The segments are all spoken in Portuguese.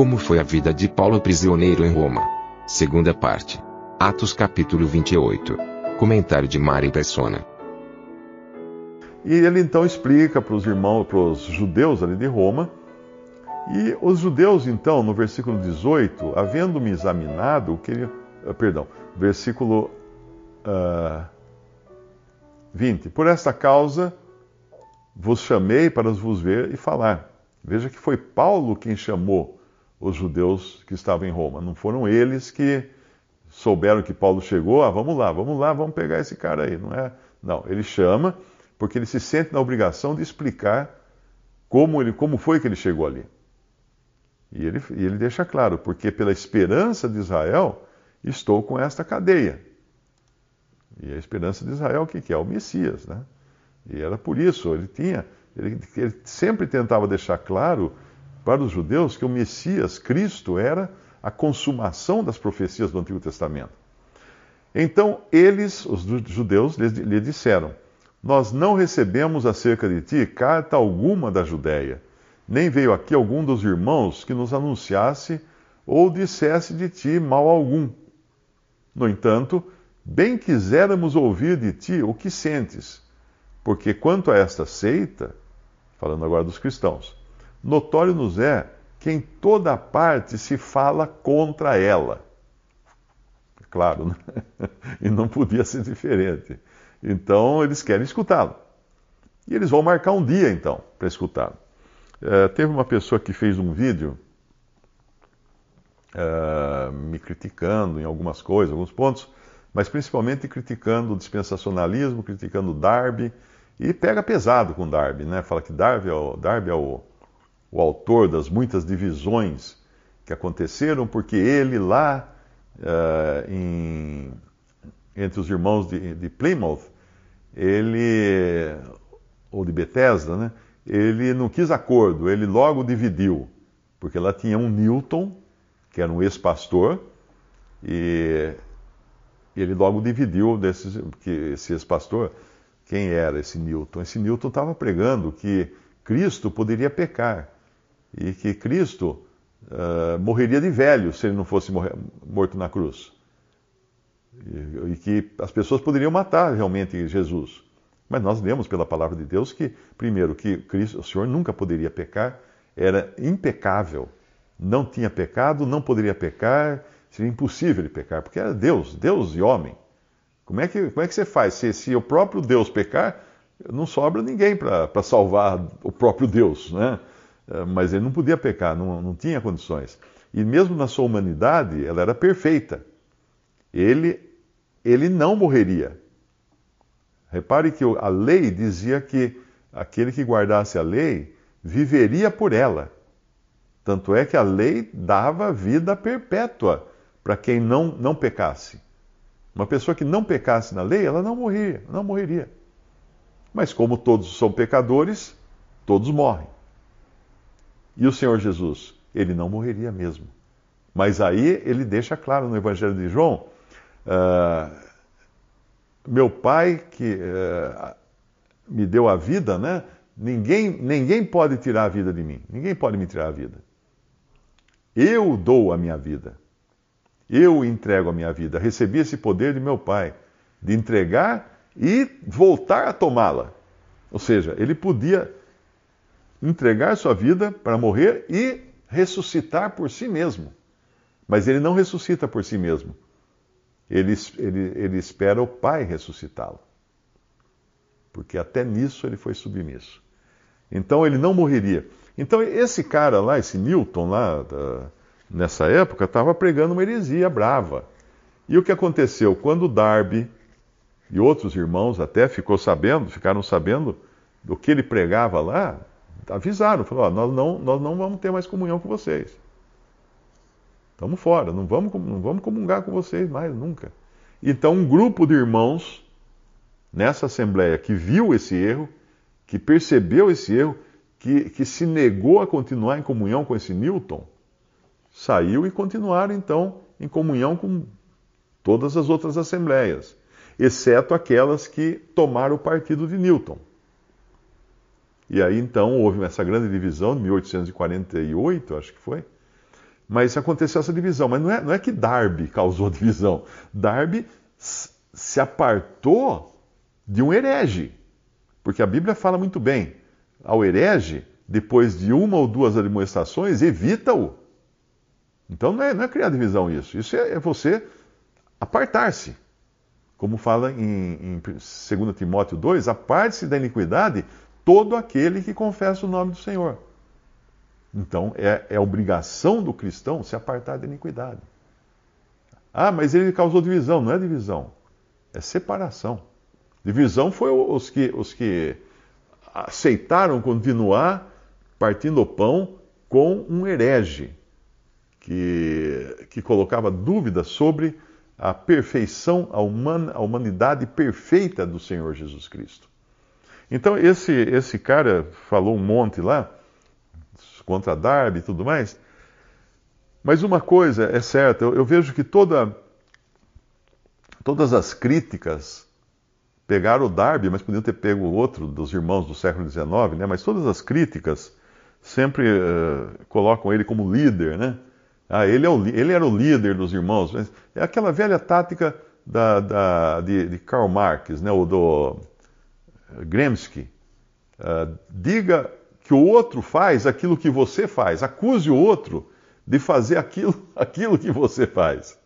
Como foi a vida de Paulo prisioneiro em Roma? Segunda parte. Atos capítulo 28. Comentário de Mari Persona. E ele então explica para os irmãos, para os judeus ali de Roma, e os judeus então, no versículo 18, havendo-me examinado, queria, uh, perdão, versículo uh, 20, por esta causa vos chamei para vos ver e falar. Veja que foi Paulo quem chamou os judeus que estavam em Roma, não foram eles que souberam que Paulo chegou, ah, vamos lá, vamos lá, vamos pegar esse cara aí, não é? Não, ele chama porque ele se sente na obrigação de explicar como, ele, como foi que ele chegou ali. E ele, e ele deixa claro, porque pela esperança de Israel estou com esta cadeia. E a esperança de Israel, o que, que é? O Messias, né? E era por isso, ele tinha, ele, ele sempre tentava deixar claro para os judeus que o Messias, Cristo, era a consumação das profecias do Antigo Testamento. Então, eles, os judeus, lhe disseram: Nós não recebemos acerca de ti carta alguma da Judéia, nem veio aqui algum dos irmãos que nos anunciasse ou dissesse de ti mal algum. No entanto, bem quiséramos ouvir de ti o que sentes, porque quanto a esta seita, falando agora dos cristãos, notório nos é que em toda parte se fala contra ela. Claro, né? e não podia ser diferente. Então eles querem escutá-lo. E eles vão marcar um dia então para escutá-lo. Uh, teve uma pessoa que fez um vídeo uh, me criticando em algumas coisas, alguns pontos, mas principalmente criticando o dispensacionalismo, criticando Darby, e pega pesado com Darby, né? Fala que Darby é o, Darby é o o autor das muitas divisões que aconteceram, porque ele lá uh, em, entre os irmãos de, de, Plymouth, ele, ou de Bethesda, né, ele não quis acordo, ele logo dividiu, porque lá tinha um Newton, que era um ex-pastor, e ele logo dividiu desses, que esse ex-pastor, quem era esse Newton? Esse Newton estava pregando que Cristo poderia pecar e que Cristo uh, morreria de velho se ele não fosse morrer, morto na cruz. E, e, que as pessoas poderiam matar realmente Jesus. Mas nós lemos pela palavra de Deus que, primeiro, que Cristo, o Senhor nunca poderia pecar, era impecável. Não tinha pecado, não poderia pecar, seria impossível ele pecar, porque era Deus, Deus e homem. Como é que, como é que você faz? Se, se o próprio Deus pecar, não sobra ninguém para salvar o próprio Deus, né? Eh, mas ele não podia pecar, não, não tinha condições. E mesmo na sua humanidade, ela era perfeita. Ele, ele não morreria. Repare que a lei dizia que aquele que guardasse a lei viveria por ela. Tanto é que a lei dava vida perpétua para quem não, não pecasse. Uma pessoa que não pecasse na lei, ela não morreria, não morreria. Mas como todos são pecadores, todos morrem. E o Senhor Jesus? Ele não morreria mesmo. Mas aí ele deixa claro no Evangelho de João: uh, meu Pai que uh, me deu a vida, né? Ninguém, ninguém pode tirar a vida de mim. Ninguém pode me tirar a vida. Eu dou a minha vida. Eu entrego a minha vida. Recebi esse poder de meu Pai de entregar e voltar a tomá-la. Ou seja, ele podia entregar sua vida para morrer e ressuscitar por si mesmo. Mas ele não ressuscita por si mesmo. Ele, ele, ele espera o Pai ressuscitá-lo. Porque até nisso ele foi submisso. Então ele não morreria. Então esse cara lá, esse Newton lá, nessa época, estava pregando uma heresia brava. E o que aconteceu? Quando Darby e outros irmãos até ficou sabendo, ficaram sabendo do que ele pregava lá, avisaram, falaram, nós, não, nós não vamos ter mais comunhão com vocês. Estamos fora, não vamos, não vamos comungar com vocês mais nunca. Então, um grupo de irmãos nessa assembleia que viu esse erro, que percebeu esse erro, que, que se negou a continuar em comunhão com esse Newton, saiu e continuaram então em comunhão com todas as outras assembleias, exceto aquelas que tomaram o partido de Newton. E aí então houve essa grande divisão, de 1848, acho que foi, Mas aconteceu essa divisão. Mas não é, não é que Darby causou divisão. Darby se apartou de um herege. Porque a Bíblia fala muito bem: ao herege, depois de uma ou duas admoestações, evita-o. Então não é, não é, criar divisão isso. Isso é, é você apartar-se. Como fala em, em 2 Timóteo 2, aparte-se da iniquidade todo aquele que confessa o nome do Senhor. Então é, é obrigação do cristão se apartar da iniquidade. Ah, mas ele causou divisão. Não é divisão, é separação. Divisão foi os que, os que aceitaram continuar partindo o pão com um herege que, que colocava dúvidas sobre a perfeição, a, human, a humanidade perfeita do Senhor Jesus Cristo. Então, esse, esse cara falou um monte lá, contra Darby e tudo mais, mas uma coisa é certa, eu, eu vejo que toda, todas as críticas pegaram o Darby, mas podiam ter pego outro dos irmãos do século XIX, né? mas todas as críticas sempre uh, colocam ele como líder, né? Ah, ele, é o, ele era o líder dos irmãos. É aquela velha tática da, da, de, de, Karl Marx, né? ou do Gramsci. Uh, diga que o outro faz aquilo que você faz. Acuse o outro de fazer aquilo, aquilo que você faz.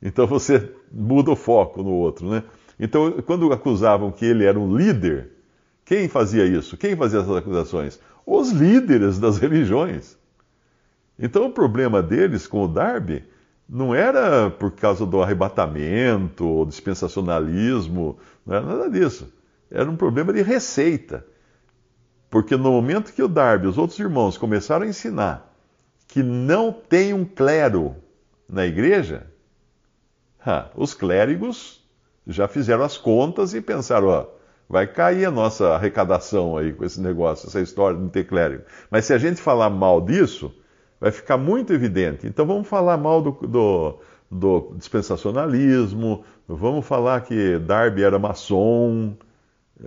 Então você muda o foco no outro, né? Então, quando acusavam que ele era um líder, quem fazia isso? Quem fazia essas acusações? Os líderes das religiões. Então, o problema deles com o Darby não era por causa do arrebatamento, dispensacionalismo, não era nada disso. Era um problema de receita. Porque no momento que o Darby e os outros irmãos começaram a ensinar que não tem um clero na igreja, os clérigos já fizeram as contas e pensaram, ó, vai cair a nossa arrecadação aí com esse negócio, essa história de não ter clérigo. Mas se a gente falar mal disso, vai ficar muito evidente. Então vamos falar mal do, do, do dispensacionalismo, vamos falar que Darby era maçom.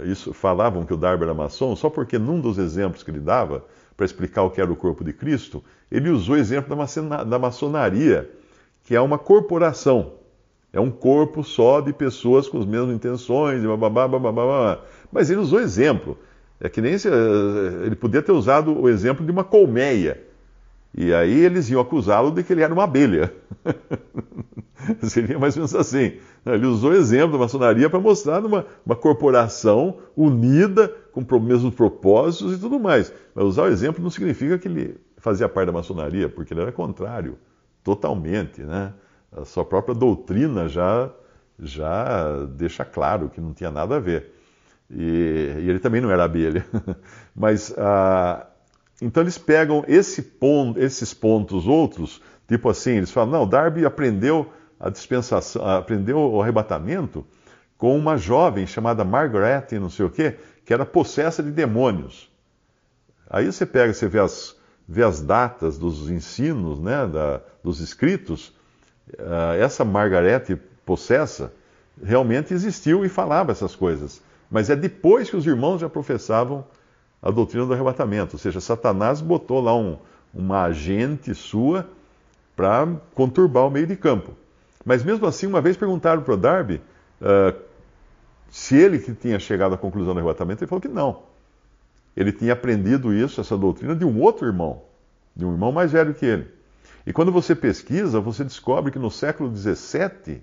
Isso, falavam que o Darby era maçom, só porque num dos exemplos que ele dava, para explicar o que era o corpo de Cristo, ele usou o exemplo da maçonaria, que é uma corporação. É um corpo só de pessoas com as mesmas intenções, bababá, bababá, mas ele usou exemplo. É que nem se, eh, ele podia ter usado o exemplo de uma colmeia. E aí eles iam acusá-lo de que ele era uma abelha. Seria mais ou menos assim. Ele usou o exemplo da maçonaria para mostrar uma, uma corporação unida, com os mesmos propósitos e tudo mais. Mas usar o exemplo não significa que ele fazia parte da maçonaria, porque ele era contrário, totalmente, né? a sua própria doutrina já, já deixa claro que não tinha nada a ver. E, e ele também não era abelha. Mas, ah, então eles pegam esse ponto, esses pontos outros, tipo assim, eles falam, não, Darby aprendeu a dispensação, aprendeu o arrebatamento com uma jovem chamada Margaret, não sei o quê, que era possessa de demônios. Aí você pega, você vê as, vê as datas dos ensinos, né, da, dos escritos, uh, essa Margarete possessa realmente existiu e falava essas coisas. Mas é depois que os irmãos já professavam a doutrina do arrebatamento. Ou seja, Satanás botou lá um, uma agente sua para conturbar o meio de campo. Mas mesmo assim, uma vez perguntaram para o Darby uh, se ele que tinha chegado à conclusão do arrebatamento, ele falou que não. Ele tinha aprendido isso, essa doutrina, de um outro irmão, de um irmão mais velho que ele. E quando você pesquisa, você descobre que no século XVII,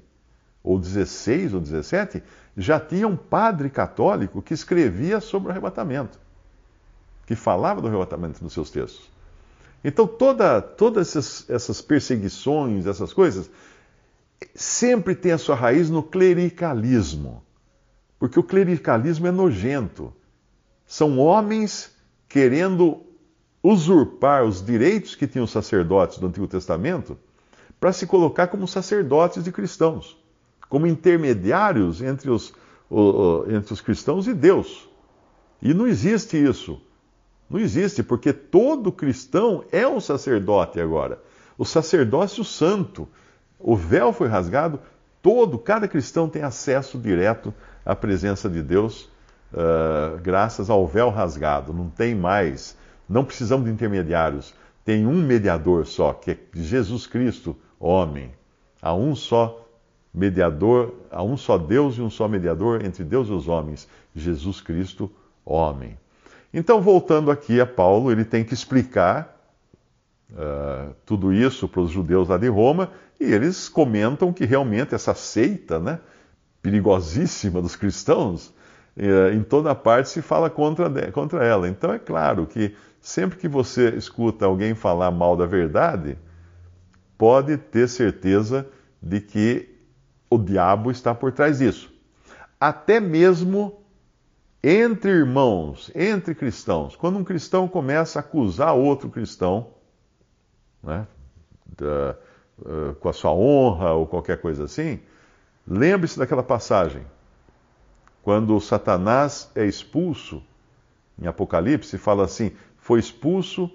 ou XVI ou XVII, já tinha um padre católico que escrevia sobre o arrebatamento, que falava do arrebatamento nos seus textos. Então, toda, todas essas, essas perseguições, essas coisas, sempre tem a sua raiz no clericalismo. Porque o clericalismo é nojento. São homens querendo usurpar os direitos que tinham os sacerdotes do Antigo Testamento para se colocar como sacerdotes de cristãos, como intermediários entre os, entre os cristãos e Deus. E não existe isso. Não existe, porque todo cristão é um sacerdote agora. O sacerdócio santo. O véu foi rasgado, todo, cada cristão tem acesso direto à presença de Deus, uh, graças ao véu rasgado. Não tem mais não precisamos de intermediários. tem um mediador só, que é Jesus Cristo, homem. Há um só mediador, há um só Deus e um só mediador entre Deus e os homens, Jesus Cristo, homem. Então, voltando aqui a Paulo, ele tem que explicar uh, tudo isso para os judeus lá de Roma, e eles comentam que realmente essa seita, né, perigosíssima dos cristãos, uh, em toda parte se fala contra, contra ela. Então, é claro que sempre que você escuta alguém falar mal da verdade, pode ter certeza de que o diabo está por trás disso. Até mesmo entre irmãos, entre cristãos, quando um cristão começa a acusar outro cristão, né, da, uh, com a sua honra ou qualquer coisa assim, lembre-se daquela passagem. Quando Satanás é expulso, em Apocalipse, fala assim: foi expulso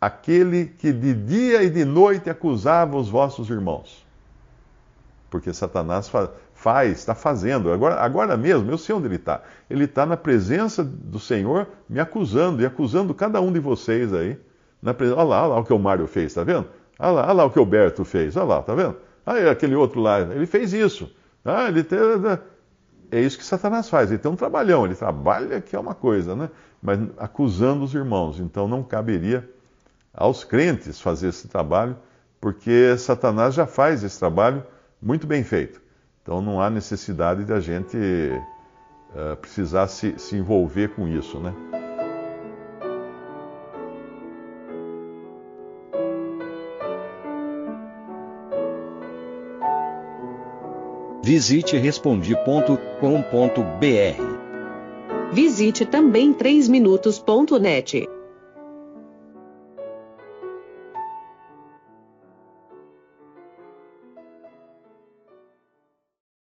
aquele que de dia e de noite acusava os vossos irmãos. Porque Satanás faz, está fazendo. Agora, agora mesmo, eu sei onde ele está. Ele está na presença do Senhor me acusando e acusando cada um de vocês aí. Na pres... olha, lá, olha lá o que o Mário fez, está vendo? Olha lá, olha lá o que o Berto fez, olha lá, está vendo? Ah, aquele outro lá, ele fez isso. Ah, ele tem... É isso que Satanás faz. Ele tem um trabalhão, ele trabalha que é uma coisa, né? Mas acusando os irmãos. Então não caberia aos crentes fazer esse trabalho, porque Satanás já faz esse trabalho muito bem feito. Então não há necessidade de a gente uh, precisar se, se envolver com isso, né? Visite respondi.com.br. Visite também 3minutos.net.